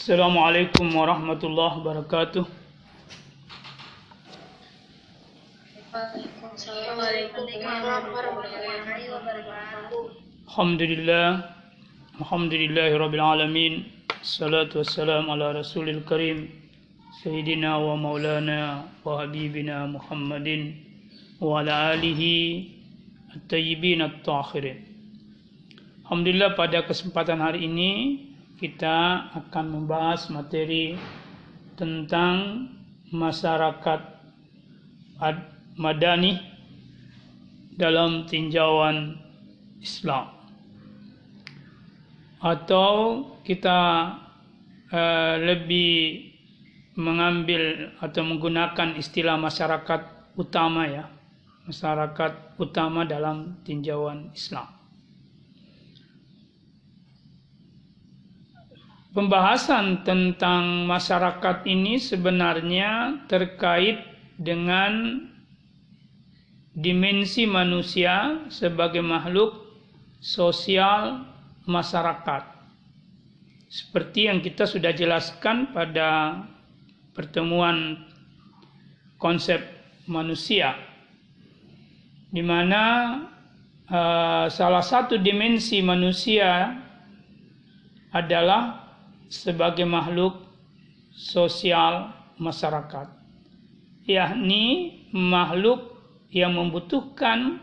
Wabarakatuh. Waalaikumsalam warahmatullahi wabarakatuh. Alhamdulillah. Alhamdulillahi rabbil alamin. Salatu wassalamu ala rasulil karim. Sayyidina wa maulana wa habibina Muhammadin wa ala alihi at-tayyibin at-tahirin. Alhamdulillah pada kesempatan hari ini kita akan membahas materi tentang masyarakat ad- madani dalam tinjauan Islam. Atau kita uh, lebih mengambil atau menggunakan istilah masyarakat utama ya masyarakat utama dalam tinjauan Islam Pembahasan tentang masyarakat ini sebenarnya terkait dengan dimensi manusia sebagai makhluk sosial masyarakat. Seperti yang kita sudah jelaskan pada pertemuan konsep manusia, di mana uh, salah satu dimensi manusia adalah sebagai makhluk sosial masyarakat, yakni makhluk yang membutuhkan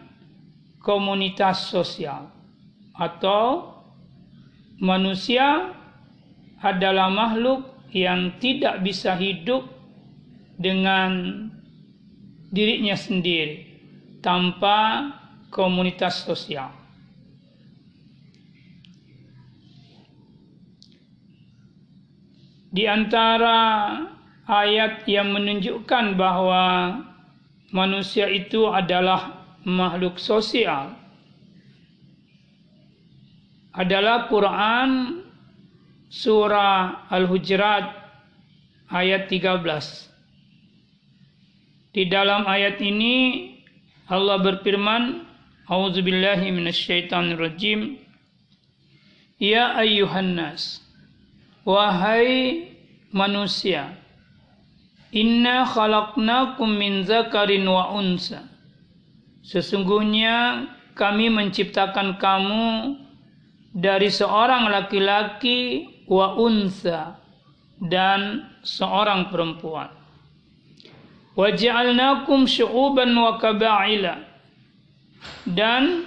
komunitas sosial atau manusia adalah makhluk yang tidak bisa hidup dengan dirinya sendiri tanpa komunitas sosial. Di antara ayat yang menunjukkan bahwa manusia itu adalah makhluk sosial adalah Quran surah Al-Hujurat ayat 13. Di dalam ayat ini Allah berfirman, A'udzubillahi minasyaitonirrajim. Ya ayyuhan nas, wahai manusia, Inna khalaqnakum min zakarin wa unsa. Sesungguhnya kami menciptakan kamu dari seorang laki-laki wa unsa dan seorang perempuan. Wa ja'alnakum syu'uban wa kaba'ila dan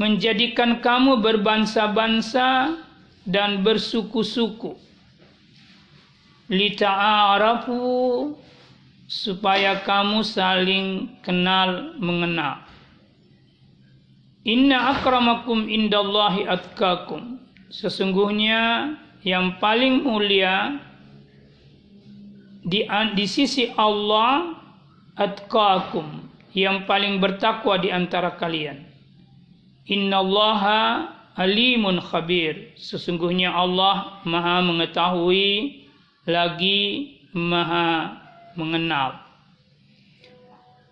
menjadikan kamu berbangsa-bangsa dan bersuku-suku lita'arafu supaya kamu saling kenal mengenal. Inna akramakum indallahi atkakum. Sesungguhnya yang paling mulia di, di sisi Allah atkakum, yang paling bertakwa di antara kalian. Innallaha alimun khabir. Sesungguhnya Allah Maha mengetahui lagi maha mengenal.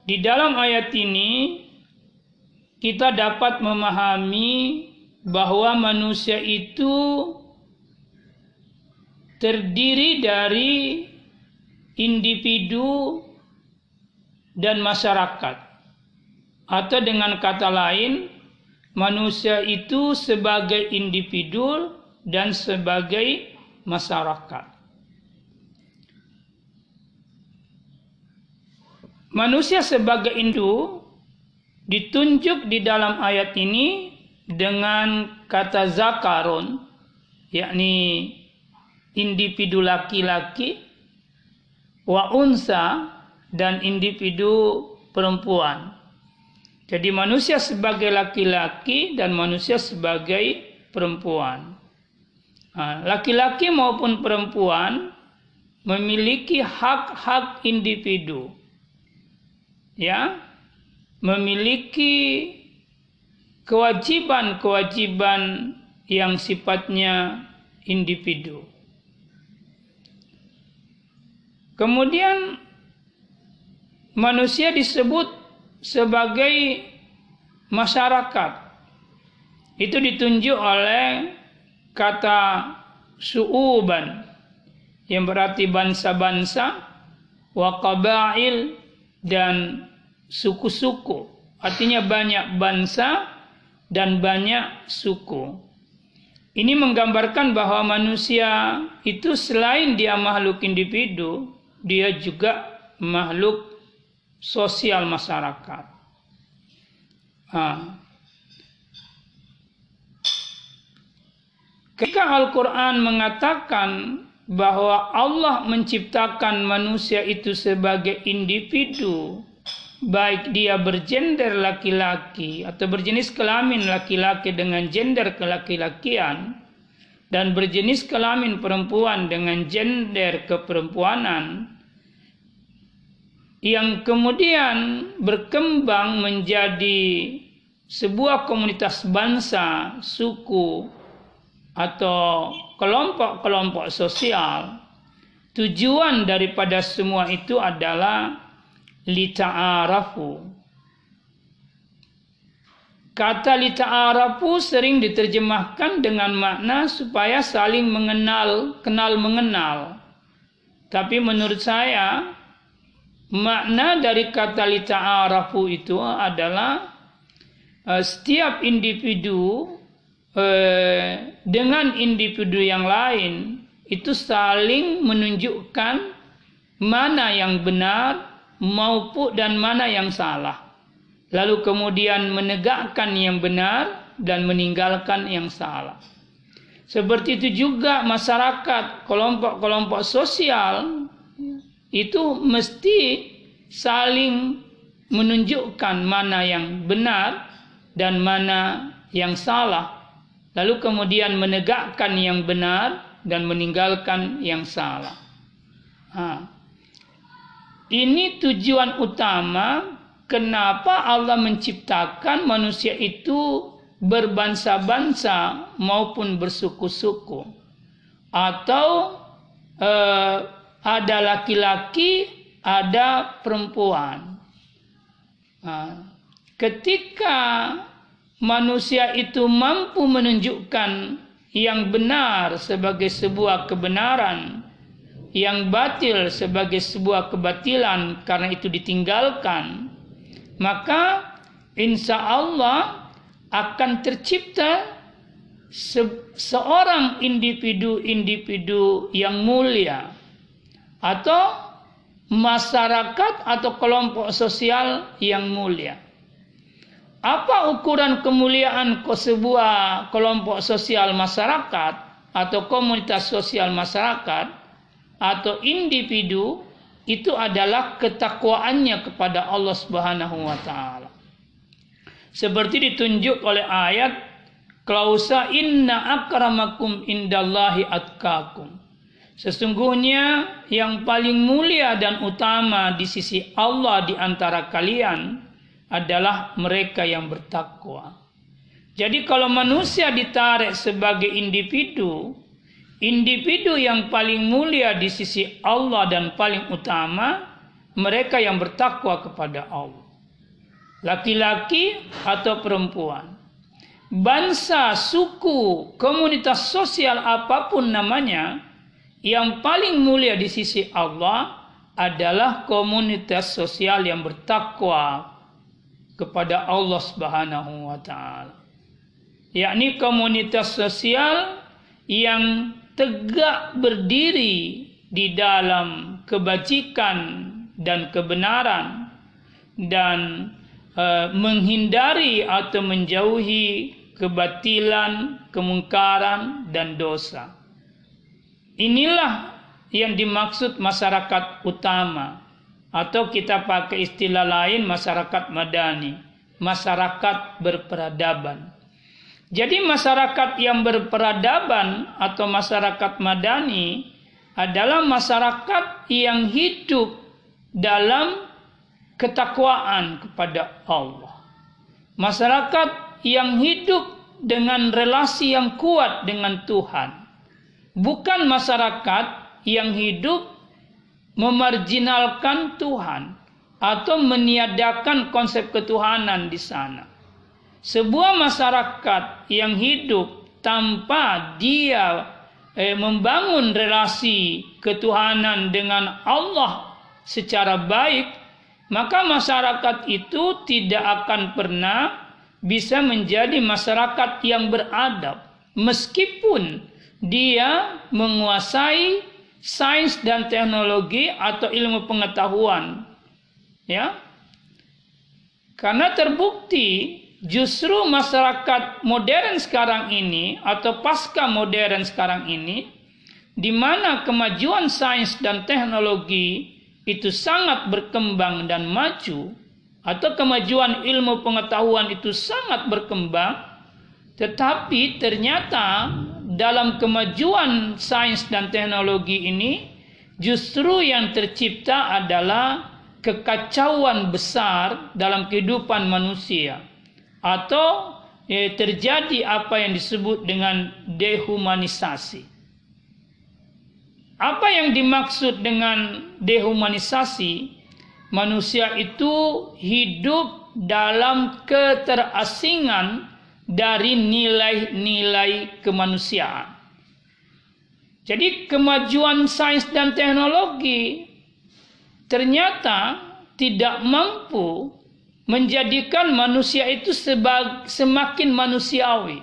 Di dalam ayat ini kita dapat memahami bahwa manusia itu terdiri dari individu dan masyarakat. Atau dengan kata lain, manusia itu sebagai individu dan sebagai masyarakat. Manusia sebagai indu ditunjuk di dalam ayat ini dengan kata zakarun, yakni individu laki-laki, wa unsa dan individu perempuan. Jadi manusia sebagai laki-laki dan manusia sebagai perempuan. Laki-laki maupun perempuan memiliki hak-hak individu ya memiliki kewajiban-kewajiban yang sifatnya individu. Kemudian manusia disebut sebagai masyarakat. Itu ditunjuk oleh kata su'uban yang berarti bangsa-bangsa wa qabail dan suku-suku. Artinya banyak bangsa dan banyak suku. Ini menggambarkan bahwa manusia itu selain dia makhluk individu dia juga makhluk sosial masyarakat. Ha. Ketika Al-Quran mengatakan bahwa Allah menciptakan manusia itu sebagai individu, baik dia bergender laki-laki atau berjenis kelamin laki-laki dengan gender kelaki-lakian, dan berjenis kelamin perempuan dengan gender keperempuanan, yang kemudian berkembang menjadi sebuah komunitas bangsa, suku, atau kelompok-kelompok sosial, tujuan daripada semua itu adalah lita'arafu. Kata lita'arafu sering diterjemahkan dengan makna supaya saling mengenal, kenal mengenal. Tapi menurut saya, makna dari kata lita'arafu itu adalah uh, setiap individu eh, dengan individu yang lain itu saling menunjukkan mana yang benar maupun dan mana yang salah. Lalu kemudian menegakkan yang benar dan meninggalkan yang salah. Seperti itu juga masyarakat, kelompok-kelompok sosial itu mesti saling menunjukkan mana yang benar dan mana yang salah lalu kemudian menegakkan yang benar dan meninggalkan yang salah. Ha. Ini tujuan utama kenapa Allah menciptakan manusia itu berbangsa-bangsa maupun bersuku-suku. Atau eh, ada laki-laki, ada perempuan. Ha. Ketika manusia itu mampu menunjukkan yang benar sebagai sebuah kebenaran, yang batil sebagai sebuah kebatilan karena itu ditinggalkan, maka insya Allah akan tercipta se seorang individu-individu yang mulia atau masyarakat atau kelompok sosial yang mulia. Apa ukuran kemuliaan ke sebuah kelompok sosial masyarakat atau komunitas sosial masyarakat atau individu itu adalah ketakwaannya kepada Allah Subhanahu wa taala. Seperti ditunjuk oleh ayat klausa inna akramakum indallahi atkakum. Sesungguhnya yang paling mulia dan utama di sisi Allah di antara kalian adalah mereka yang bertakwa. Jadi kalau manusia ditarik sebagai individu, individu yang paling mulia di sisi Allah dan paling utama mereka yang bertakwa kepada Allah. Laki-laki atau perempuan. Bangsa, suku, komunitas sosial apa pun namanya, yang paling mulia di sisi Allah adalah komunitas sosial yang bertakwa kepada Allah Subhanahu wa taala. Yakni komunitas sosial yang tegak berdiri di dalam kebajikan dan kebenaran dan uh, menghindari atau menjauhi kebatilan, kemungkaran dan dosa. Inilah yang dimaksud masyarakat utama atau kita pakai istilah lain masyarakat madani, masyarakat berperadaban. Jadi masyarakat yang berperadaban atau masyarakat madani adalah masyarakat yang hidup dalam ketakwaan kepada Allah. Masyarakat yang hidup dengan relasi yang kuat dengan Tuhan. Bukan masyarakat yang hidup memarjinalkan Tuhan atau meniadakan konsep ketuhanan di sana. Sebuah masyarakat yang hidup tanpa dia eh, membangun relasi ketuhanan dengan Allah secara baik, maka masyarakat itu tidak akan pernah bisa menjadi masyarakat yang beradab. Meskipun dia menguasai sains dan teknologi atau ilmu pengetahuan ya. Karena terbukti justru masyarakat modern sekarang ini atau pasca modern sekarang ini di mana kemajuan sains dan teknologi itu sangat berkembang dan maju atau kemajuan ilmu pengetahuan itu sangat berkembang tetapi ternyata dalam kemajuan sains dan teknologi ini justru yang tercipta adalah kekacauan besar dalam kehidupan manusia atau eh, terjadi apa yang disebut dengan dehumanisasi. Apa yang dimaksud dengan dehumanisasi? Manusia itu hidup dalam keterasingan dari nilai-nilai kemanusiaan. Jadi kemajuan sains dan teknologi ternyata tidak mampu menjadikan manusia itu semakin manusiawi.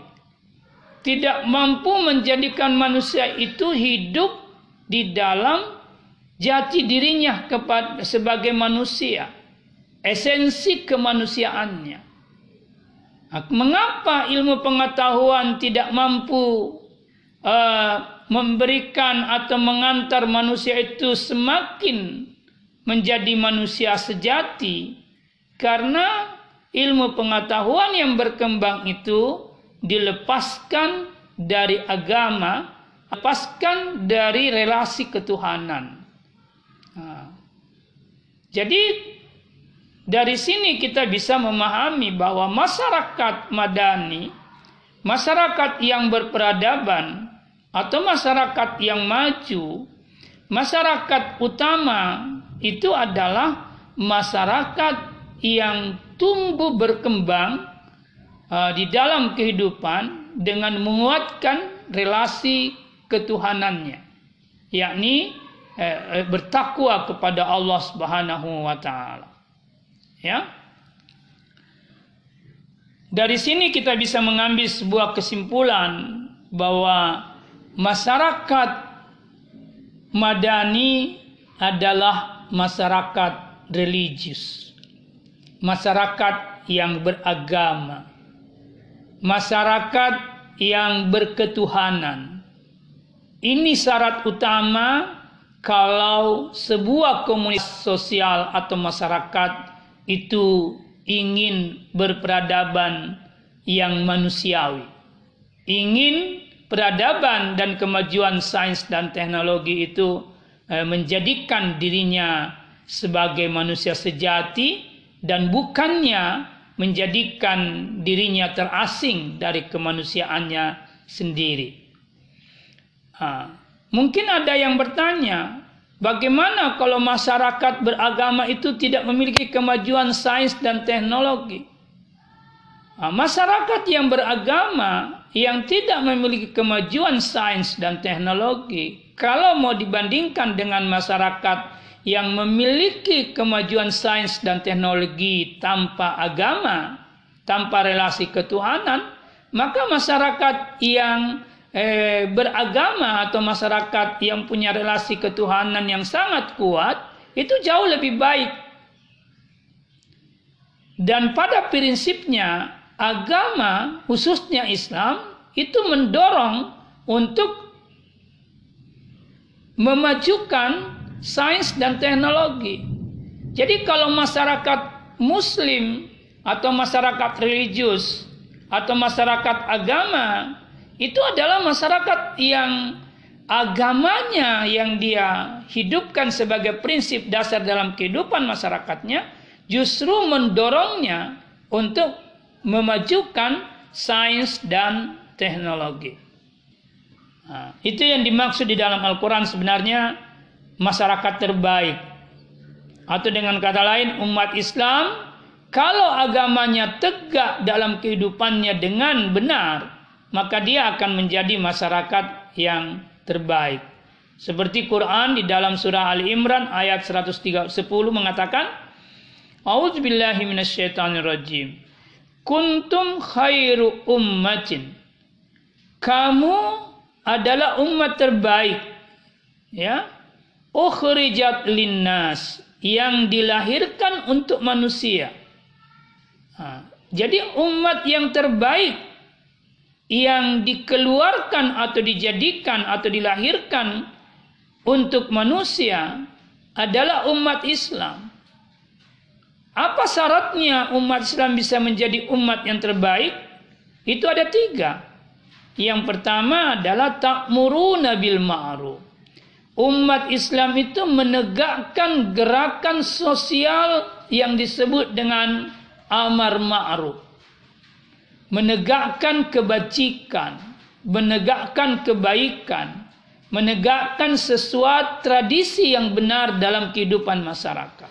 Tidak mampu menjadikan manusia itu hidup di dalam jati dirinya kepada sebagai manusia. Esensi kemanusiaannya. Mengapa ilmu pengetahuan tidak mampu uh, memberikan atau mengantar manusia itu semakin menjadi manusia sejati? Karena ilmu pengetahuan yang berkembang itu dilepaskan dari agama, lepaskan dari relasi ketuhanan. Nah, jadi dari sini kita bisa memahami bahwa masyarakat madani, masyarakat yang berperadaban atau masyarakat yang maju, masyarakat utama itu adalah masyarakat yang tumbuh berkembang uh, di dalam kehidupan dengan menguatkan relasi ketuhanannya, yakni eh, bertakwa kepada Allah Subhanahu wa taala. Ya. Dari sini kita bisa mengambil sebuah kesimpulan bahwa masyarakat madani adalah masyarakat religius masyarakat yang beragama, masyarakat yang berketuhanan. Ini syarat utama kalau sebuah komunitas sosial atau masyarakat itu ingin berperadaban yang manusiawi. Ingin peradaban dan kemajuan sains dan teknologi itu eh, menjadikan dirinya sebagai manusia sejati dan bukannya menjadikan dirinya terasing dari kemanusiaannya sendiri. Ha, mungkin ada yang bertanya, bagaimana kalau masyarakat beragama itu tidak memiliki kemajuan sains dan teknologi? Ha, masyarakat yang beragama yang tidak memiliki kemajuan sains dan teknologi, kalau mau dibandingkan dengan masyarakat yang memiliki kemajuan sains dan teknologi tanpa agama, tanpa relasi ketuhanan, maka masyarakat yang eh, beragama atau masyarakat yang punya relasi ketuhanan yang sangat kuat itu jauh lebih baik. Dan pada prinsipnya agama khususnya Islam itu mendorong untuk memajukan sains dan teknologi. Jadi kalau masyarakat muslim atau masyarakat religius atau masyarakat agama itu adalah masyarakat yang agamanya yang dia hidupkan sebagai prinsip dasar dalam kehidupan masyarakatnya justru mendorongnya untuk memajukan sains dan teknologi. Nah, itu yang dimaksud di dalam Al-Quran sebenarnya masyarakat terbaik. Atau dengan kata lain umat Islam kalau agamanya tegak dalam kehidupannya dengan benar, maka dia akan menjadi masyarakat yang terbaik. Seperti Quran di dalam surah Al Imran ayat 110 mengatakan, A'udzubillahi. Kuntum khairu ummatin. Kamu adalah umat terbaik. Ya. Ukhrijat linnas yang dilahirkan untuk manusia. Jadi umat yang terbaik yang dikeluarkan atau dijadikan atau dilahirkan untuk manusia adalah umat Islam. Apa syaratnya umat Islam bisa menjadi umat yang terbaik? Itu ada tiga. Yang pertama adalah takmuruna bil ma'ruf. Umat Islam itu menegakkan gerakan sosial yang disebut dengan amar ma'ruf. Menegakkan kebajikan, menegakkan kebaikan, menegakkan sesuatu tradisi yang benar dalam kehidupan masyarakat.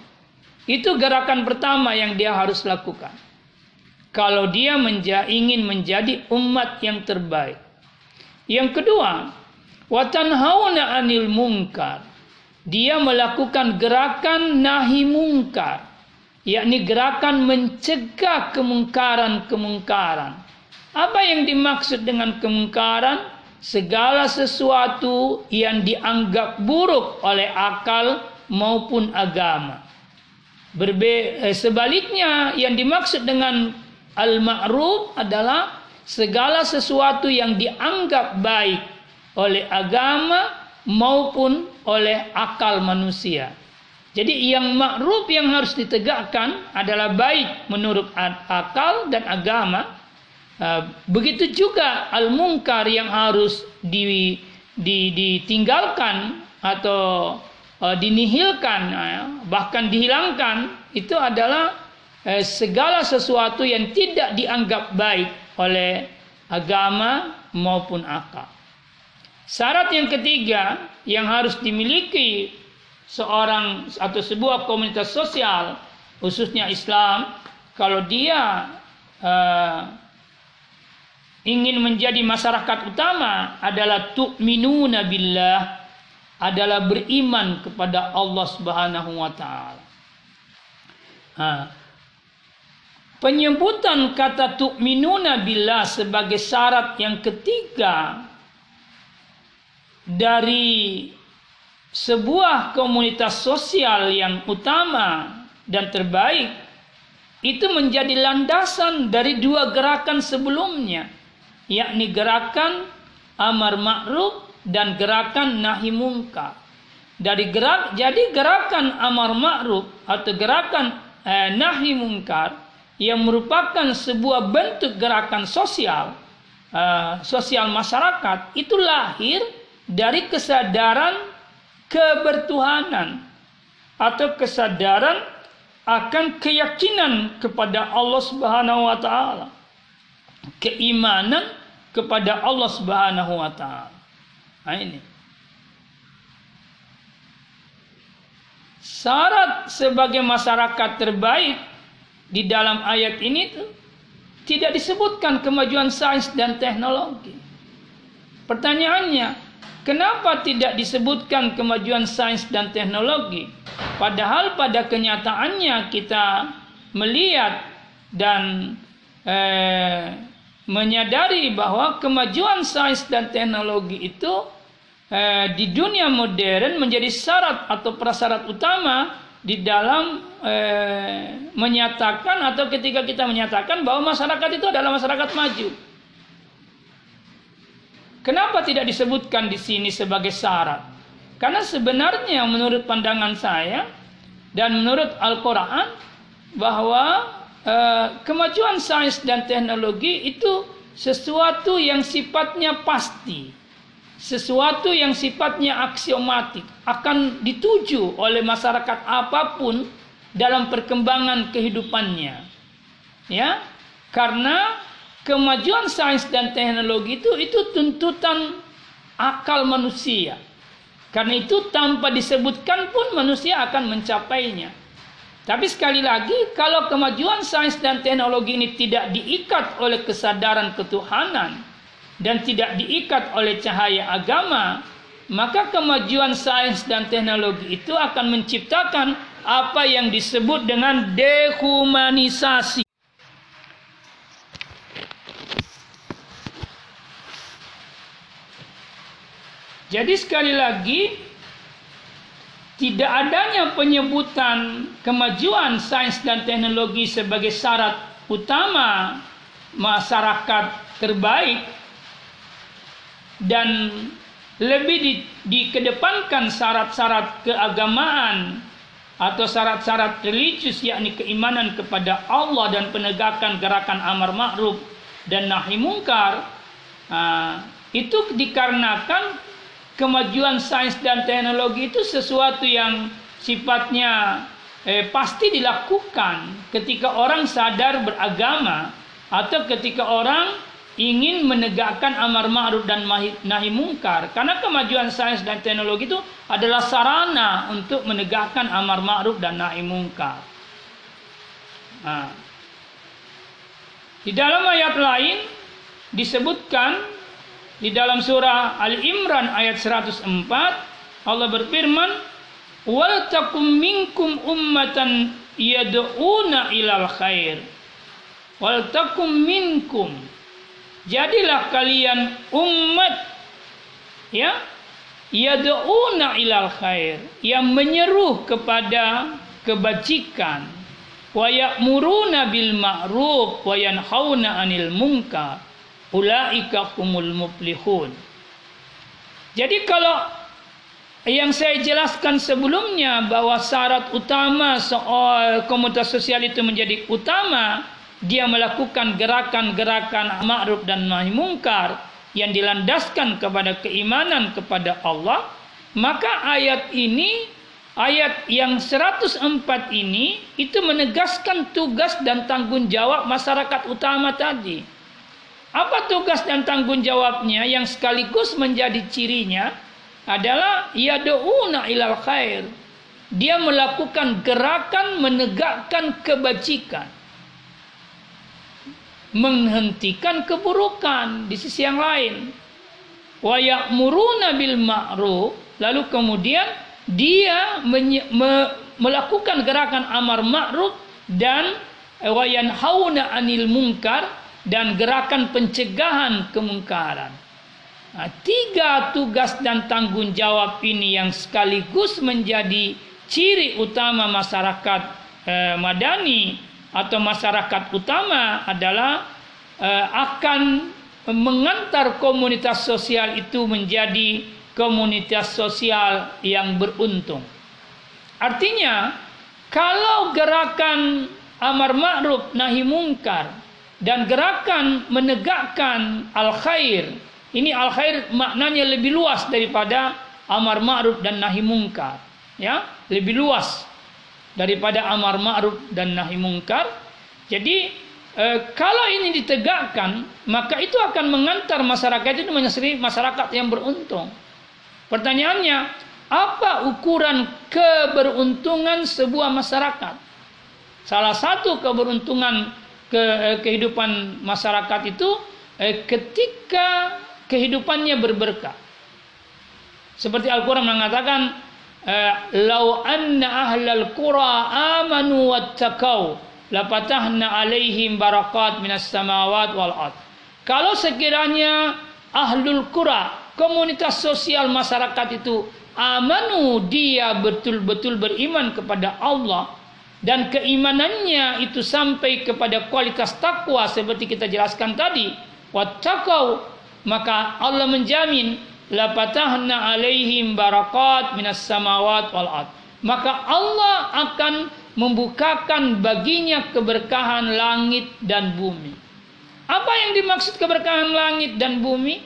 Itu gerakan pertama yang dia harus lakukan. Kalau dia menja ingin menjadi umat yang terbaik. Yang kedua, watanhauna anil mungkar. Dia melakukan gerakan nahi mungkar, yakni gerakan mencegah kemungkaran-kemungkaran. Apa yang dimaksud dengan kemungkaran? segala sesuatu yang dianggap buruk oleh akal maupun agama. Berbe eh, sebaliknya yang dimaksud dengan al-ma'ruf adalah segala sesuatu yang dianggap baik oleh agama maupun oleh akal manusia. Jadi yang ma'ruf yang harus ditegakkan adalah baik menurut akal dan agama Uh, begitu juga al mungkar yang harus di, di, ditinggalkan atau uh, dinihilkan uh, bahkan dihilangkan itu adalah segala sesuatu yang tidak dianggap baik oleh agama maupun akal. Syarat yang ketiga yang harus dimiliki seorang atau sebuah komunitas sosial khususnya Islam kalau dia uh, ingin menjadi masyarakat utama adalah tu'minuna billah adalah beriman kepada Allah Subhanahu wa taala. Penyebutan kata tu'minuna billah sebagai syarat yang ketiga dari sebuah komunitas sosial yang utama dan terbaik itu menjadi landasan dari dua gerakan sebelumnya yakni gerakan amar ma'ruf dan gerakan nahi mungkar. Dari gerak jadi gerakan amar ma'ruf atau gerakan eh, nahi mungkar yang merupakan sebuah bentuk gerakan sosial eh, sosial masyarakat itu lahir dari kesadaran kebertuhanan atau kesadaran akan keyakinan kepada Allah Subhanahu wa taala keimanan kepada Allah Subhanahu wa taala. Nah ini. Syarat sebagai masyarakat terbaik di dalam ayat ini tuh tidak disebutkan kemajuan sains dan teknologi. Pertanyaannya, kenapa tidak disebutkan kemajuan sains dan teknologi? Padahal pada kenyataannya kita melihat dan eh, menyadari bahwa kemajuan sains dan teknologi itu eh, di dunia modern menjadi syarat atau prasyarat utama di dalam eh, menyatakan atau ketika kita menyatakan bahwa masyarakat itu adalah masyarakat maju. Kenapa tidak disebutkan di sini sebagai syarat? Karena sebenarnya menurut pandangan saya dan menurut Al-Qur'an bahwa Eh, kemajuan sains dan teknologi itu sesuatu yang sifatnya pasti, sesuatu yang sifatnya aksiomatik akan dituju oleh masyarakat apa pun dalam perkembangan kehidupannya. Ya, karena kemajuan sains dan teknologi itu itu tuntutan akal manusia. Karena itu tanpa disebutkan pun manusia akan mencapainya. Tapi sekali lagi, kalau kemajuan sains dan teknologi ini tidak diikat oleh kesadaran ketuhanan dan tidak diikat oleh cahaya agama, maka kemajuan sains dan teknologi itu akan menciptakan apa yang disebut dengan dehumanisasi. Jadi sekali lagi tidak adanya penyebutan kemajuan sains dan teknologi sebagai syarat utama masyarakat terbaik dan lebih di, dikedepankan syarat-syarat keagamaan atau syarat-syarat religius yakni keimanan kepada Allah dan penegakan gerakan amar ma'ruf dan nahi mungkar itu dikarenakan kemajuan sains dan teknologi itu sesuatu yang sifatnya eh, pasti dilakukan ketika orang sadar beragama atau ketika orang ingin menegakkan amar ma'ruf dan nahi mungkar karena kemajuan sains dan teknologi itu adalah sarana untuk menegakkan amar ma'ruf dan nahi mungkar. Nah, di dalam ayat lain disebutkan di dalam surah Ali Imran ayat 104 Allah berfirman wal takum minkum ummatan yad'una ilal khair. Wal takum minkum. Jadilah kalian umat ya yad'una ilal khair yang menyeru kepada kebajikan. Wa ya'muruna bil ma'ruf wa yanhauna 'anil munkar ulaika humul muflihun. Jadi kalau yang saya jelaskan sebelumnya bahwa syarat utama soal komunitas sosial itu menjadi utama dia melakukan gerakan-gerakan ma'ruf dan nahi mungkar yang dilandaskan kepada keimanan kepada Allah, maka ayat ini ayat yang 104 ini itu menegaskan tugas dan tanggung jawab masyarakat utama tadi. Apa tugas dan tanggung jawabnya yang sekaligus menjadi cirinya adalah yadu'una ilal khair. Dia melakukan gerakan menegakkan kebajikan menghentikan keburukan di sisi yang lain. Wa ya'muruna bil ma'ruf, lalu kemudian dia me, melakukan gerakan amar ma'ruf dan wa yanhauna 'anil munkar dan gerakan pencegahan kemungkaran. Nah, tiga tugas dan tanggung jawab ini yang sekaligus menjadi ciri utama masyarakat eh, madani atau masyarakat utama adalah uh, akan mengantar komunitas sosial itu menjadi komunitas sosial yang beruntung. Artinya, kalau gerakan amar ma'ruf nahi mungkar dan gerakan menegakkan al khair, ini al khair maknanya lebih luas daripada amar ma'ruf dan nahi mungkar, ya, lebih luas daripada amar ma'ruf dan nahi mungkar. Jadi e, kalau ini ditegakkan, maka itu akan mengantar masyarakat itu menjadi masyarakat yang beruntung. Pertanyaannya, apa ukuran keberuntungan sebuah masyarakat? Salah satu keberuntungan ke, eh, kehidupan masyarakat itu eh, ketika kehidupannya berberkah. Seperti Al-Quran mengatakan, Eh, lau anna ahlal qura amanu wattaqau lapatahna alaihim barakat minas samawat wal ard. Kalau sekiranya ahlul qura, komunitas sosial masyarakat itu amanu dia betul-betul beriman kepada Allah dan keimanannya itu sampai kepada kualitas takwa seperti kita jelaskan tadi wattaqau maka Allah menjamin la patahna alaihim barakat minas samawat wal ard. Maka Allah akan membukakan baginya keberkahan langit dan bumi. Apa yang dimaksud keberkahan langit dan bumi?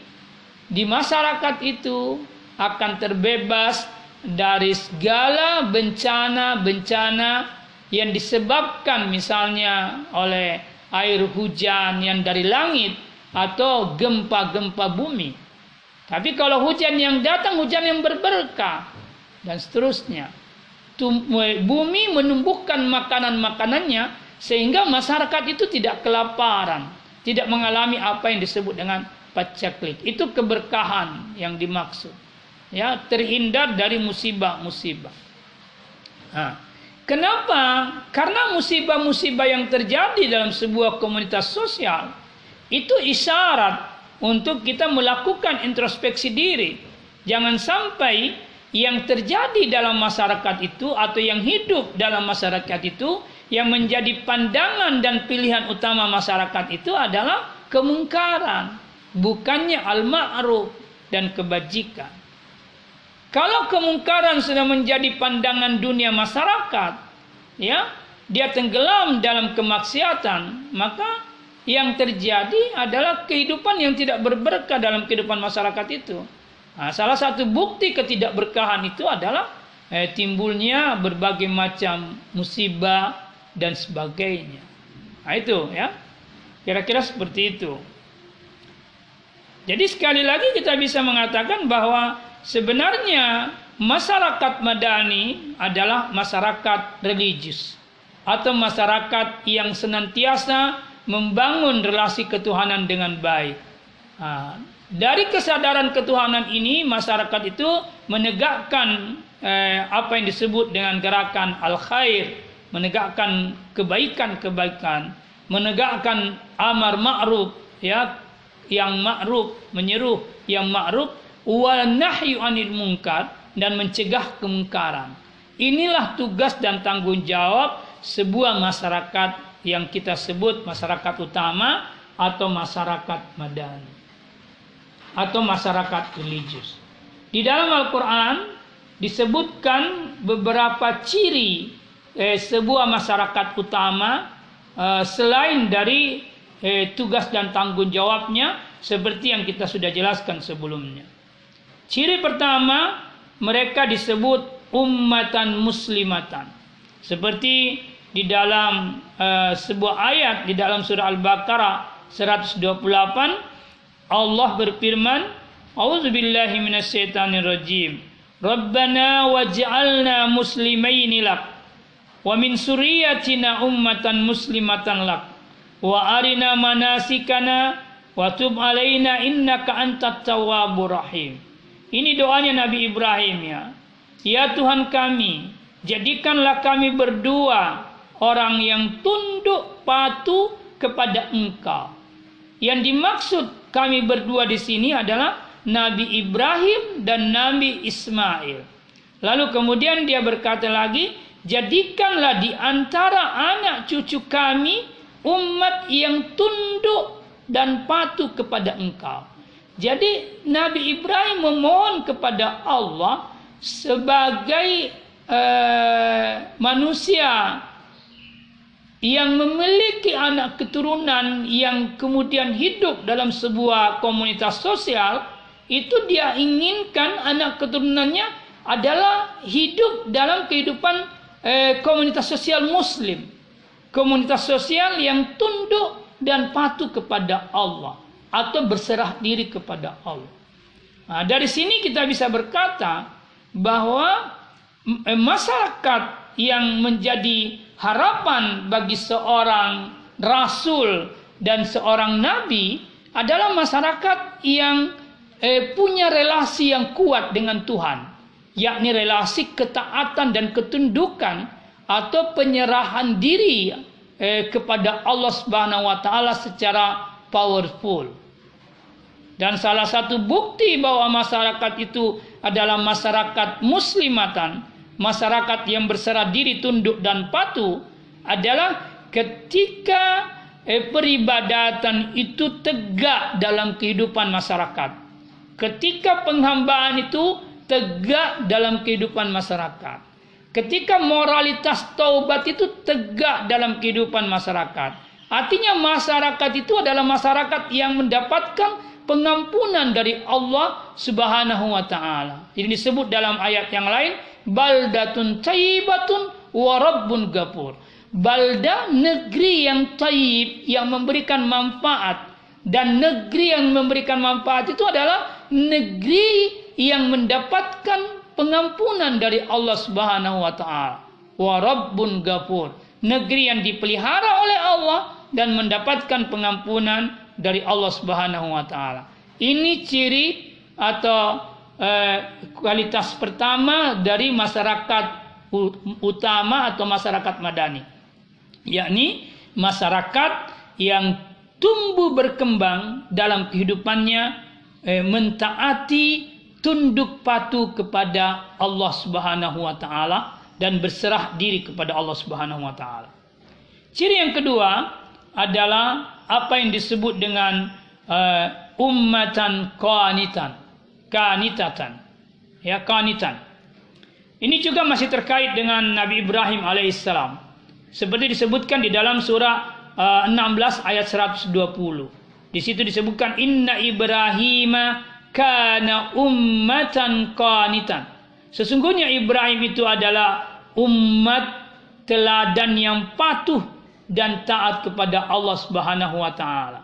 Di masyarakat itu akan terbebas dari segala bencana-bencana yang disebabkan misalnya oleh air hujan yang dari langit atau gempa-gempa bumi. Tapi kalau hujan yang datang hujan yang berberkah dan seterusnya. Bumi menumbuhkan makanan-makanannya sehingga masyarakat itu tidak kelaparan, tidak mengalami apa yang disebut dengan pacaklik. Itu keberkahan yang dimaksud. ya terhindar dari musibah-musibah. Nah, kenapa? Karena musibah-musibah yang terjadi dalam sebuah komunitas sosial itu isyarat untuk kita melakukan introspeksi diri. Jangan sampai yang terjadi dalam masyarakat itu atau yang hidup dalam masyarakat itu yang menjadi pandangan dan pilihan utama masyarakat itu adalah kemungkaran, bukannya al-ma'ruf dan kebajikan. Kalau kemungkaran sudah menjadi pandangan dunia masyarakat, ya, dia tenggelam dalam kemaksiatan, maka yang terjadi adalah kehidupan yang tidak berberkah dalam kehidupan masyarakat itu. Nah, salah satu bukti ketidakberkahan itu adalah eh, timbulnya berbagai macam musibah dan sebagainya. Nah, itu ya. Kira-kira seperti itu. Jadi sekali lagi kita bisa mengatakan bahwa sebenarnya masyarakat madani adalah masyarakat religius atau masyarakat yang senantiasa membangun relasi ketuhanan dengan baik. Nah, dari kesadaran ketuhanan ini masyarakat itu menegakkan eh, apa yang disebut dengan gerakan al khair, menegakkan kebaikan-kebaikan, menegakkan amar ma'ruf ya yang ma'ruf menyeru yang ma'ruf wal nahyu anil munkar dan mencegah kemungkaran. Inilah tugas dan tanggung jawab sebuah masyarakat yang kita sebut masyarakat utama atau masyarakat madani atau masyarakat religius. Di dalam Al-Quran disebutkan beberapa ciri eh, sebuah masyarakat utama eh, selain dari eh, tugas dan tanggung jawabnya seperti yang kita sudah jelaskan sebelumnya. Ciri pertama mereka disebut ummatan muslimatan. Seperti di dalam uh, sebuah ayat di dalam surah Al-Baqarah 128 Allah berfirman, "A'udzubillahi minasyaitonir rajim. Rabbana waj'alna muslimaini lak wa min suriyyatina ummatan muslimatan lak wa arina manasikana wa tub alaina innaka antat tawwabur rahim." Ini doanya Nabi Ibrahim ya. Ya Tuhan kami, jadikanlah kami berdua orang yang tunduk patuh kepada Engkau. Yang dimaksud kami berdua di sini adalah Nabi Ibrahim dan Nabi Ismail. Lalu kemudian dia berkata lagi, jadikanlah di antara anak cucu kami umat yang tunduk dan patuh kepada engkau. Jadi Nabi Ibrahim memohon kepada Allah sebagai uh, manusia yang memiliki anak keturunan yang kemudian hidup dalam sebuah komunitas sosial itu dia inginkan anak keturunannya adalah hidup dalam kehidupan eh, komunitas sosial muslim. Komunitas sosial yang tunduk dan patuh kepada Allah atau berserah diri kepada Allah nah, dari sini kita bisa berkata bahwa eh, masyarakat yang menjadi harapan bagi seorang rasul dan seorang nabi adalah masyarakat yang eh, punya relasi yang kuat dengan Tuhan, yakni relasi ketaatan dan ketundukan atau penyerahan diri eh, kepada Allah Subhanahu wa taala secara powerful. Dan salah satu bukti bahwa masyarakat itu adalah masyarakat muslimatan masyarakat yang berserah diri tunduk dan patuh adalah ketika eh, peribadatan itu tegak dalam kehidupan masyarakat. Ketika penghambaan itu tegak dalam kehidupan masyarakat. Ketika moralitas taubat itu tegak dalam kehidupan masyarakat. Artinya masyarakat itu adalah masyarakat yang mendapatkan pengampunan dari Allah Subhanahu wa taala. Ini disebut dalam ayat yang lain baldatun tayyibatun wa rabbun gapur. Balda negeri yang tayyib yang memberikan manfaat dan negeri yang memberikan manfaat itu adalah negeri yang mendapatkan pengampunan dari Allah Subhanahu wa taala. Wa rabbun gapur. Negeri yang dipelihara oleh Allah dan mendapatkan pengampunan dari Allah Subhanahu wa taala. Ini ciri atau eh, kualitas pertama dari masyarakat utama atau masyarakat madani, yakni masyarakat yang tumbuh berkembang dalam kehidupannya eh, mentaati tunduk patuh kepada Allah Subhanahu wa taala dan berserah diri kepada Allah Subhanahu wa taala. Ciri yang kedua adalah apa yang disebut dengan uh, ummatan qanitan, kanitatan. Ya, kanitan. Ini juga masih terkait dengan Nabi Ibrahim alaihissalam. Seperti disebutkan di dalam surah uh, 16 ayat 120. Di situ disebutkan inna Ibrahim kana ummatan qanitan. Sesungguhnya Ibrahim itu adalah umat teladan yang patuh dan taat kepada Allah Subhanahu wa taala.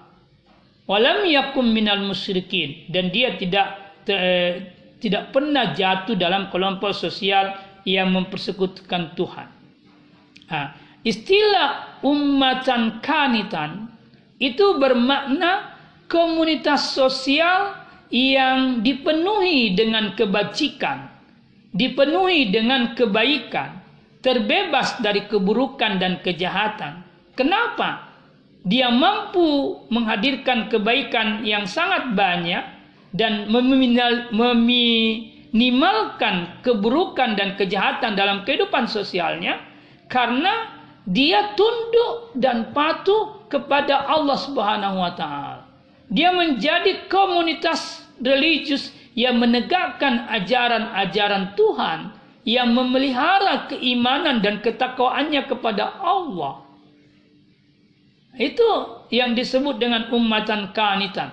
Walam yakum minal musyrikin dan dia tidak eh, tidak pernah jatuh dalam kelompok sosial yang mempersekutukan Tuhan. Istilah ummatan kanitan itu bermakna komunitas sosial yang dipenuhi dengan kebajikan, dipenuhi dengan kebaikan, terbebas dari keburukan dan kejahatan, Kenapa? Dia mampu menghadirkan kebaikan yang sangat banyak dan meminimalkan keburukan dan kejahatan dalam kehidupan sosialnya karena dia tunduk dan patuh kepada Allah Subhanahu wa taala. Dia menjadi komunitas religius yang menegakkan ajaran-ajaran Tuhan yang memelihara keimanan dan ketakwaannya kepada Allah itu yang disebut dengan ummatan kanitan.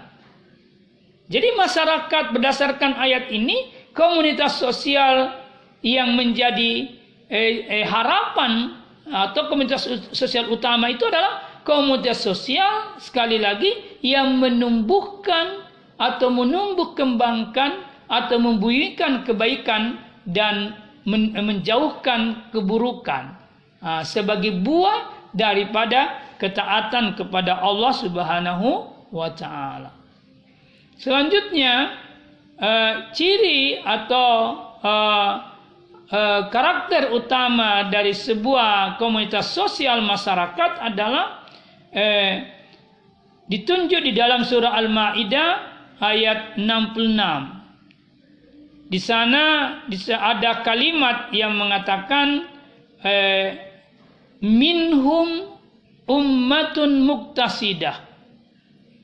Jadi masyarakat berdasarkan ayat ini komunitas sosial yang menjadi eh, eh, harapan atau komunitas sosial utama itu adalah komunitas sosial sekali lagi yang menumbuhkan atau menumbuh kembangkan atau membuyukan kebaikan dan men menjauhkan keburukan uh, sebagai buah daripada ketaatan kepada Allah Subhanahu wa taala. Selanjutnya uh, ciri atau uh, uh, karakter utama dari sebuah komunitas sosial masyarakat adalah uh, ditunjuk di dalam surah Al-Maidah ayat 66. Di sana ada kalimat yang mengatakan minhum ummatun muktasidah.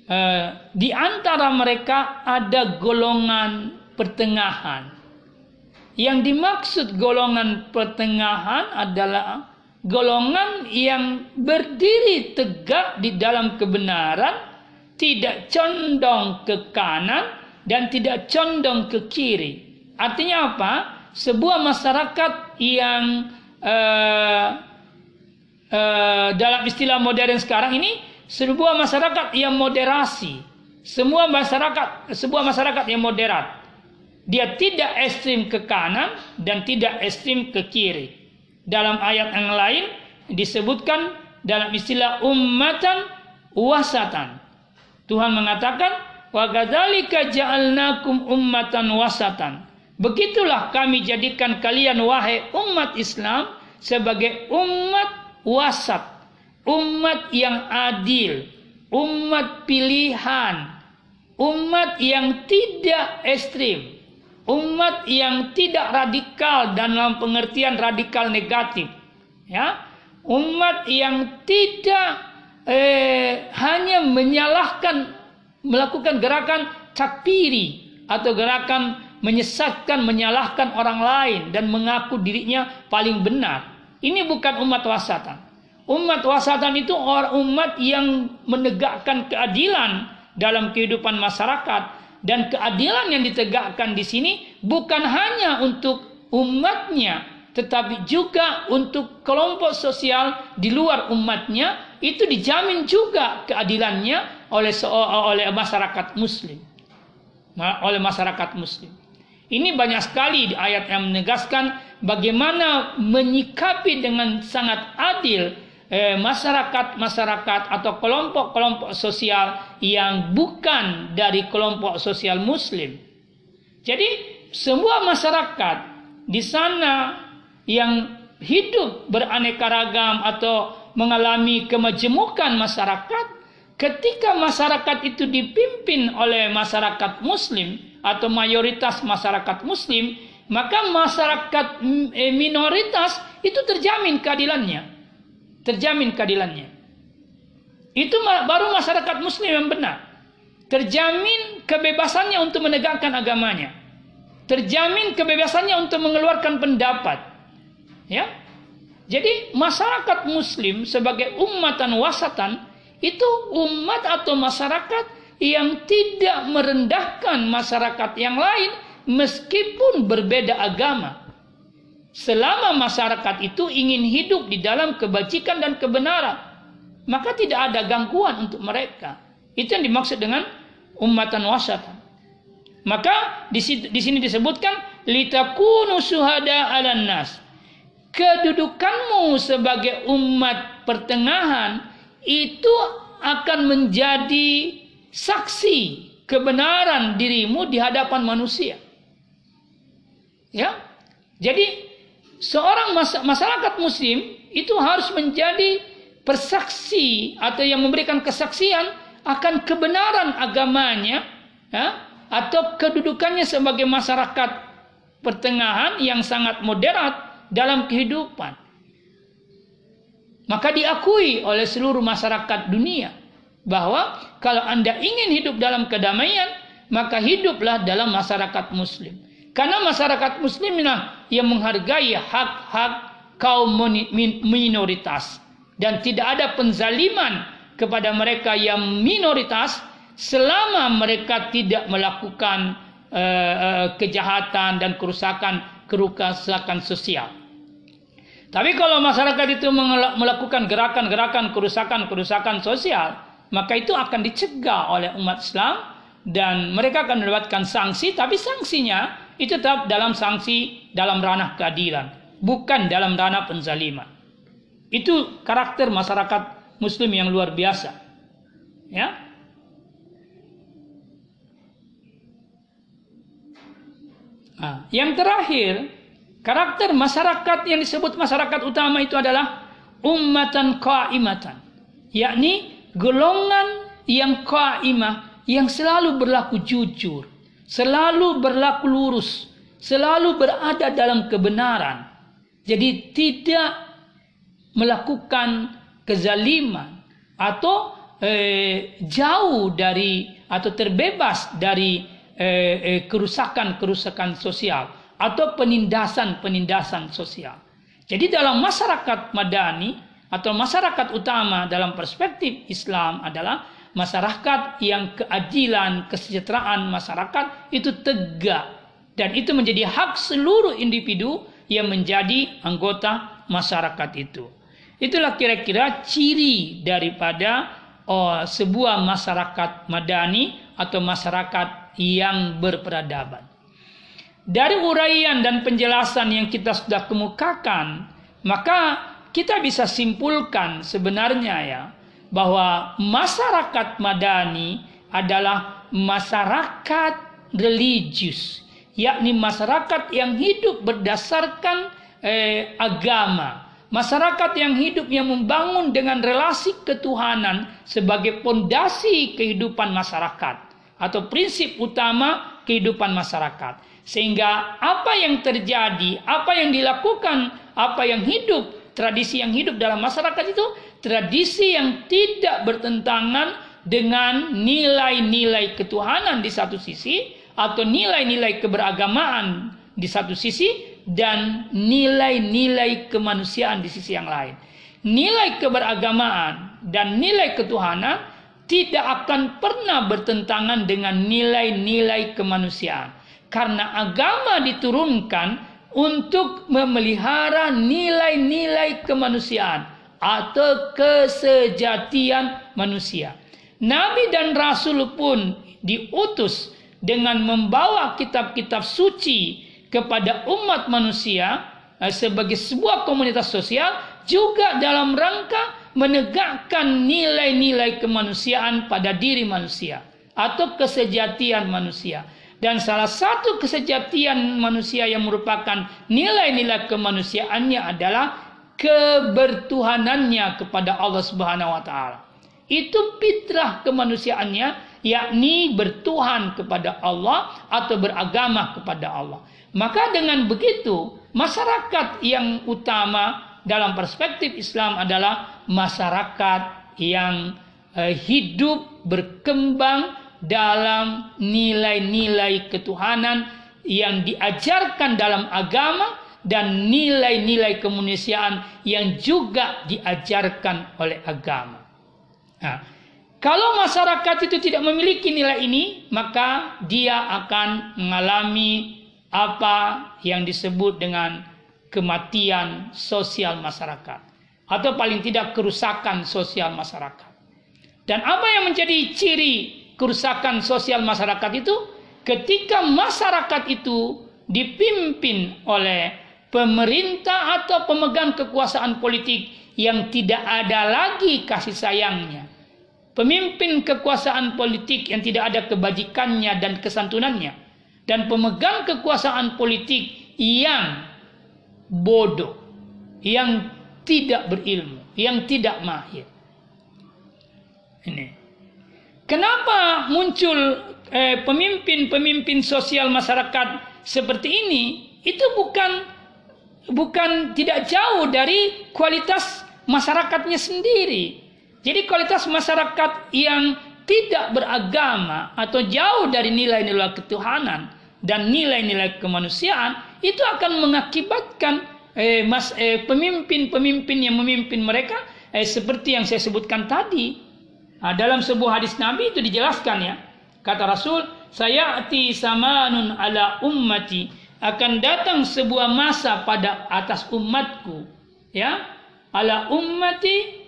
Uh, di antara mereka ada golongan pertengahan. Yang dimaksud golongan pertengahan adalah golongan yang berdiri tegak di dalam kebenaran, tidak condong ke kanan dan tidak condong ke kiri. Artinya apa? Sebuah masyarakat yang uh, uh, dalam istilah modern sekarang ini sebuah masyarakat yang moderasi. Semua masyarakat sebuah masyarakat yang moderat. Dia tidak ekstrim ke kanan dan tidak ekstrim ke kiri. Dalam ayat yang lain disebutkan dalam istilah ummatan wasatan. Tuhan mengatakan wa kadzalika ja'alnakum ummatan wasatan. Begitulah kami jadikan kalian wahai umat Islam sebagai umat wasat, umat yang adil, umat pilihan, umat yang tidak ekstrim, umat yang tidak radikal dan dalam pengertian radikal negatif, ya, umat yang tidak eh, hanya menyalahkan melakukan gerakan cakpiri atau gerakan menyesatkan, menyalahkan orang lain dan mengaku dirinya paling benar. Ini bukan umat wasatan. Umat wasatan itu orang umat yang menegakkan keadilan dalam kehidupan masyarakat. Dan keadilan yang ditegakkan di sini bukan hanya untuk umatnya tetapi juga untuk kelompok sosial di luar umatnya. Itu dijamin juga keadilannya oleh oleh masyarakat muslim. Oleh masyarakat muslim. Ini banyak sekali di ayat yang menegaskan bagaimana menyikapi dengan sangat adil masyarakat-masyarakat eh, atau kelompok-kelompok sosial yang bukan dari kelompok sosial muslim. Jadi semua masyarakat di sana yang hidup beraneka ragam atau mengalami kemajemukan masyarakat, ketika masyarakat itu dipimpin oleh masyarakat muslim atau mayoritas masyarakat muslim, maka masyarakat eh, minoritas itu terjamin keadilannya. Terjamin keadilannya. Itu baru masyarakat muslim yang benar. Terjamin kebebasannya untuk menegakkan agamanya. Terjamin kebebasannya untuk mengeluarkan pendapat. Ya. Jadi masyarakat muslim sebagai umatan wasatan itu umat atau masyarakat yang tidak merendahkan masyarakat yang lain meskipun berbeda agama. Selama masyarakat itu ingin hidup di dalam kebajikan dan kebenaran, maka tidak ada gangguan untuk mereka. Itu yang dimaksud dengan umatan wasatan. Maka di sini disebutkan litakunu suhada 'alan nas. Kedudukanmu sebagai umat pertengahan itu akan menjadi saksi kebenaran dirimu di hadapan manusia. Ya. Jadi seorang masyarakat muslim itu harus menjadi persaksi atau yang memberikan kesaksian akan kebenaran agamanya ya, atau kedudukannya sebagai masyarakat pertengahan yang sangat moderat dalam kehidupan. Maka diakui oleh seluruh masyarakat dunia bahwa kalau Anda ingin hidup dalam kedamaian, maka hiduplah dalam masyarakat muslim. Karena masyarakat muslimlah yang menghargai hak-hak kaum minoritas dan tidak ada penzaliman kepada mereka yang minoritas selama mereka tidak melakukan uh, uh, kejahatan dan kerusakan kerusakan sosial. Tapi kalau masyarakat itu melakukan gerakan-gerakan kerusakan-kerusakan sosial, maka itu akan dicegah oleh umat Islam dan mereka akan mendapatkan sanksi, tapi sanksinya itu tetap dalam sanksi dalam ranah keadilan, bukan dalam ranah penzaliman. Itu karakter masyarakat muslim yang luar biasa. Ya. Nah, yang terakhir, karakter masyarakat yang disebut masyarakat utama itu adalah ummatan qaimatan, yakni golongan yang qaimah yang selalu berlaku jujur selalu berlaku lurus, selalu berada dalam kebenaran. Jadi tidak melakukan kezaliman atau eh, jauh dari atau terbebas dari eh, eh, kerusakan-kerusakan sosial atau penindasan-penindasan sosial. Jadi dalam masyarakat madani atau masyarakat utama dalam perspektif Islam adalah masyarakat yang keadilan, kesejahteraan masyarakat itu tegak dan itu menjadi hak seluruh individu yang menjadi anggota masyarakat itu. Itulah kira-kira ciri daripada oh, sebuah masyarakat madani atau masyarakat yang berperadaban. Dari uraian dan penjelasan yang kita sudah kemukakan, maka kita bisa simpulkan sebenarnya ya, bahwa masyarakat Madani adalah masyarakat religius, yakni masyarakat yang hidup berdasarkan eh, agama, masyarakat yang hidup yang membangun dengan relasi ketuhanan sebagai pondasi kehidupan masyarakat atau prinsip utama kehidupan masyarakat. Sehingga apa yang terjadi, apa yang dilakukan, apa yang hidup, tradisi yang hidup dalam masyarakat itu tradisi yang tidak bertentangan dengan nilai-nilai ketuhanan di satu sisi atau nilai-nilai keberagamaan di satu sisi dan nilai-nilai kemanusiaan di sisi yang lain. Nilai keberagamaan dan nilai ketuhanan tidak akan pernah bertentangan dengan nilai-nilai kemanusiaan. Karena agama diturunkan untuk memelihara nilai-nilai kemanusiaan atau kesejatian manusia. Nabi dan Rasul pun diutus dengan membawa kitab-kitab suci kepada umat manusia eh, sebagai sebuah komunitas sosial juga dalam rangka menegakkan nilai-nilai kemanusiaan pada diri manusia atau kesejatian manusia. Dan salah satu kesejatian manusia yang merupakan nilai-nilai kemanusiaannya adalah kebertuhanannya kepada Allah Subhanahu wa taala. Itu fitrah kemanusiaannya yakni bertuhan kepada Allah atau beragama kepada Allah. Maka dengan begitu, masyarakat yang utama dalam perspektif Islam adalah masyarakat yang eh, hidup berkembang dalam nilai-nilai ketuhanan yang diajarkan dalam agama dan nilai-nilai kemanusiaan yang juga diajarkan oleh agama. Nah, kalau masyarakat itu tidak memiliki nilai ini, maka dia akan mengalami apa yang disebut dengan kematian sosial masyarakat atau paling tidak kerusakan sosial masyarakat. Dan apa yang menjadi ciri kerusakan sosial masyarakat itu ketika masyarakat itu dipimpin oleh pemerintah atau pemegang kekuasaan politik yang tidak ada lagi kasih sayangnya. Pemimpin kekuasaan politik yang tidak ada kebajikannya dan kesantunannya. Dan pemegang kekuasaan politik yang bodoh. Yang tidak berilmu. Yang tidak mahir. Ini. Kenapa muncul eh, pemimpin-pemimpin sosial masyarakat seperti ini? Itu bukan bukan tidak jauh dari kualitas masyarakatnya sendiri. Jadi kualitas masyarakat yang tidak beragama atau jauh dari nilai-nilai ketuhanan dan nilai-nilai kemanusiaan itu akan mengakibatkan eh, mas eh, pemimpin-pemimpin yang memimpin mereka eh, seperti yang saya sebutkan tadi Nah, dalam sebuah hadis Nabi itu dijelaskan ya. Kata Rasul, saya ati samanun ala ummati akan datang sebuah masa pada atas umatku ya? Ala ummati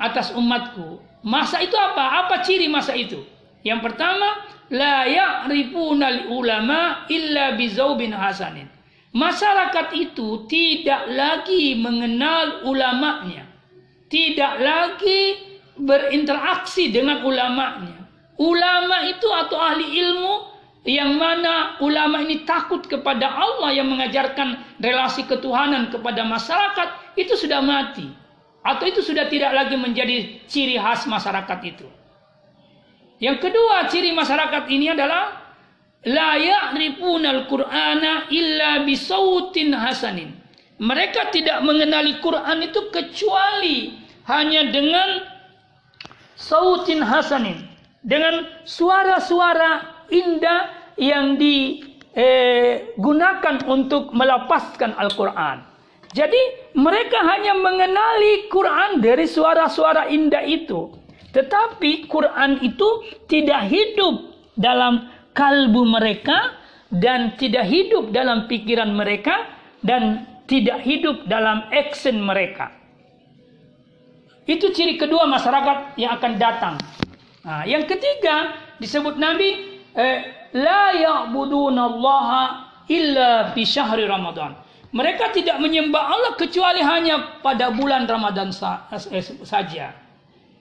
atas umatku. Masa itu apa? Apa ciri masa itu? Yang pertama la ya'rifuna ulama illa bizaubin hasanin. Masyarakat itu tidak lagi mengenal ulamanya. Tidak lagi berinteraksi dengan ulamanya. Ulama itu atau ahli ilmu yang mana ulama ini takut kepada Allah yang mengajarkan relasi ketuhanan kepada masyarakat itu sudah mati atau itu sudah tidak lagi menjadi ciri khas masyarakat itu. Yang kedua ciri masyarakat ini adalah la ya'rifuna al-Qur'ana illa bisautin hasanin. Mereka tidak mengenali Quran itu kecuali hanya dengan sautin hasanin dengan suara-suara indah yang digunakan eh, untuk melepaskan Al-Quran. Jadi mereka hanya mengenali Quran dari suara-suara indah itu. Tetapi Quran itu tidak hidup dalam kalbu mereka dan tidak hidup dalam pikiran mereka dan tidak hidup dalam action mereka. Itu ciri kedua masyarakat yang akan datang. Nah, yang ketiga disebut Nabi eh, la ya'budunallaha illa fi syahri Ramadan. Mereka tidak menyembah Allah kecuali hanya pada bulan Ramadan sa eh, saja.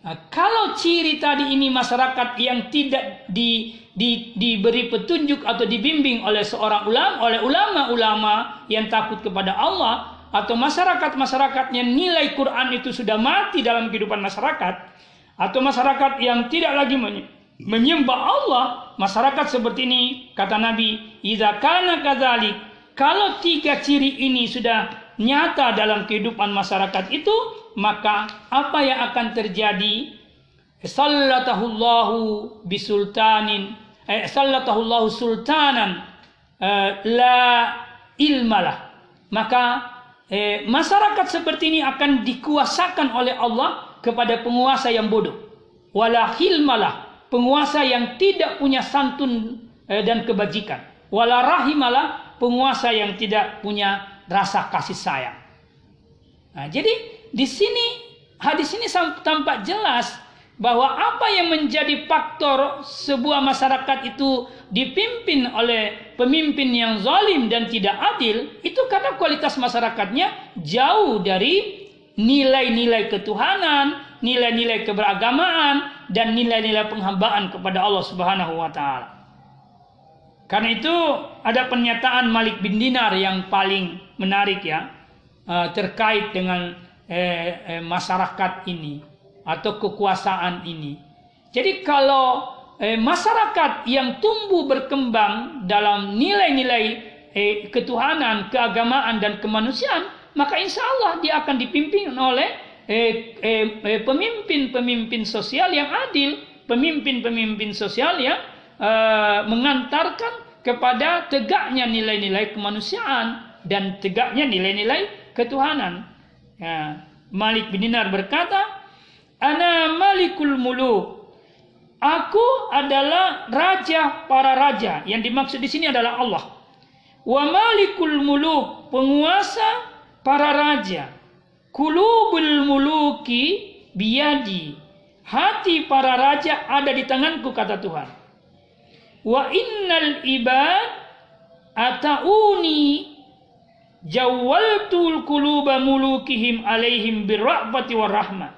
Nah, kalau ciri tadi ini masyarakat yang tidak di, di, diberi petunjuk atau dibimbing oleh seorang ulama, oleh ulama-ulama yang takut kepada Allah, atau masyarakat-masyarakat yang nilai Quran itu sudah mati dalam kehidupan masyarakat atau masyarakat yang tidak lagi menyembah Allah, masyarakat seperti ini kata Nabi, "Idza kana kadzalik" Kalau tiga ciri ini sudah nyata dalam kehidupan masyarakat itu, maka apa yang akan terjadi? Sallatahullahu bisultanin, eh, sallatahullahu sultanan eh, la ilmalah. Maka eh, masyarakat seperti ini akan dikuasakan oleh Allah kepada penguasa yang bodoh. Walahil malah penguasa yang tidak punya santun eh, dan kebajikan. Walarahimalah penguasa yang tidak punya rasa kasih sayang. Nah, jadi di sini hadis ini tampak jelas bahwa apa yang menjadi faktor sebuah masyarakat itu dipimpin oleh pemimpin yang zalim dan tidak adil itu karena kualitas masyarakatnya jauh dari nilai-nilai ketuhanan, nilai-nilai keberagamaan dan nilai-nilai penghambaan kepada Allah Subhanahu wa taala. Karena itu ada pernyataan Malik bin Dinar yang paling menarik ya uh, terkait dengan eh, eh, masyarakat ini atau kekuasaan ini. Jadi kalau eh, masyarakat yang tumbuh berkembang dalam nilai-nilai eh, ketuhanan, keagamaan dan kemanusiaan, maka insya Allah dia akan dipimpin oleh eh, eh, eh, pemimpin-pemimpin sosial yang adil, pemimpin-pemimpin sosial yang eh, mengantarkan kepada tegaknya nilai-nilai kemanusiaan dan tegaknya nilai-nilai ketuhanan. Ya. Malik bin Dinar berkata, "Ana Malikul Muluk." Aku adalah raja para raja. Yang dimaksud di sini adalah Allah. Wa Malikul Muluk, penguasa para raja. Kulubul muluki biyadi. Hati para raja ada di tanganku kata Tuhan. Wa innal ibad atauni jawaltul kuluba mulukihim alaihim birrahmati warahmah.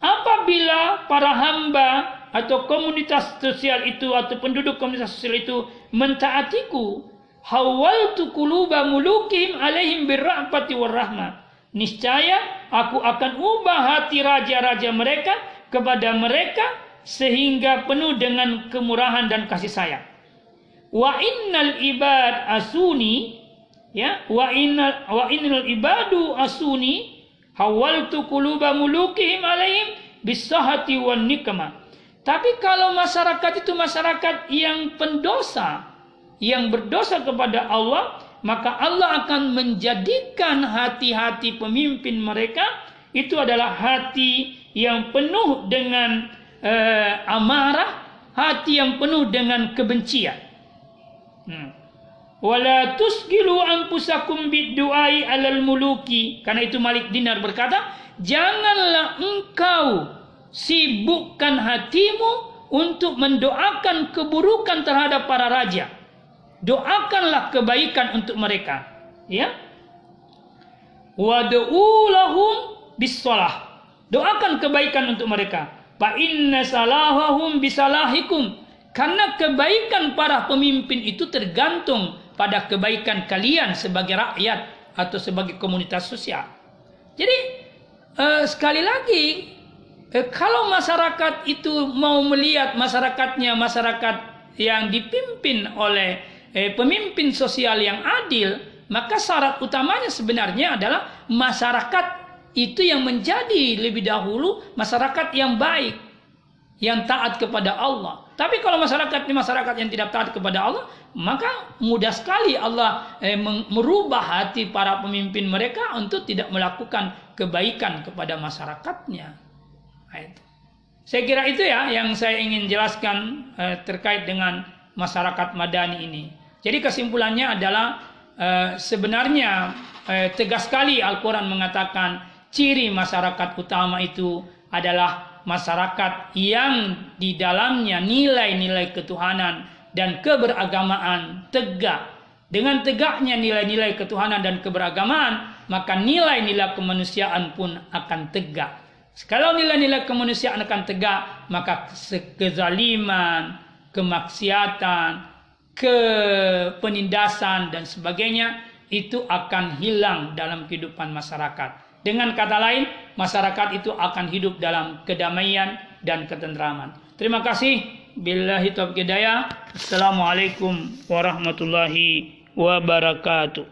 Apabila para hamba atau komunitas sosial itu atau penduduk komunitas sosial itu mentaatiku, hawaltu kuluba mulukihim alaihim birrahmati warahmah. Niscaya aku akan ubah hati raja-raja mereka kepada mereka sehingga penuh dengan kemurahan dan kasih sayang. Wa innal ibad asuni ya wa innal wa innal ibadu asuni hawaltu quluba mulukihim alaihim bisahati wan nikmah. Tapi kalau masyarakat itu masyarakat yang pendosa, yang berdosa kepada Allah, maka Allah akan menjadikan hati-hati pemimpin mereka itu adalah hati yang penuh dengan uh, amarah, hati yang penuh dengan kebencian. Hmm. Wala tusgilu bidduai alal muluki. Karena itu Malik Dinar berkata, janganlah engkau sibukkan hatimu untuk mendoakan keburukan terhadap para raja. Doakanlah kebaikan untuk mereka. Ya. Wad'u lahum bisalah. Doakan kebaikan untuk mereka. Fa inna salahahum bisalahikum. Karena kebaikan para pemimpin itu tergantung pada kebaikan kalian sebagai rakyat atau sebagai komunitas sosial. Jadi eh, sekali lagi eh, kalau masyarakat itu mau melihat masyarakatnya masyarakat yang dipimpin oleh eh, pemimpin sosial yang adil, maka syarat utamanya sebenarnya adalah masyarakat itu yang menjadi lebih dahulu masyarakat yang baik, yang taat kepada Allah. Tapi kalau masyarakat ini masyarakat yang tidak taat kepada Allah, maka mudah sekali Allah eh, merubah hati para pemimpin mereka untuk tidak melakukan kebaikan kepada masyarakatnya. Nah, itu. Saya kira itu ya yang saya ingin jelaskan eh, terkait dengan masyarakat madani ini. Jadi kesimpulannya adalah eh, sebenarnya eh, tegas sekali Al-Quran mengatakan ciri masyarakat utama itu adalah masyarakat yang di dalamnya nilai-nilai ketuhanan dan keberagamaan tegak. Dengan tegaknya nilai-nilai ketuhanan dan keberagamaan, maka nilai-nilai kemanusiaan pun akan tegak. Kalau nilai-nilai kemanusiaan akan tegak, maka kezaliman, kemaksiatan, kepenindasan dan sebagainya itu akan hilang dalam kehidupan masyarakat. Dengan kata lain, masyarakat itu akan hidup dalam kedamaian dan ketentraman. Terima kasih. Billahi taufiq hidayah. Assalamualaikum warahmatullahi wabarakatuh.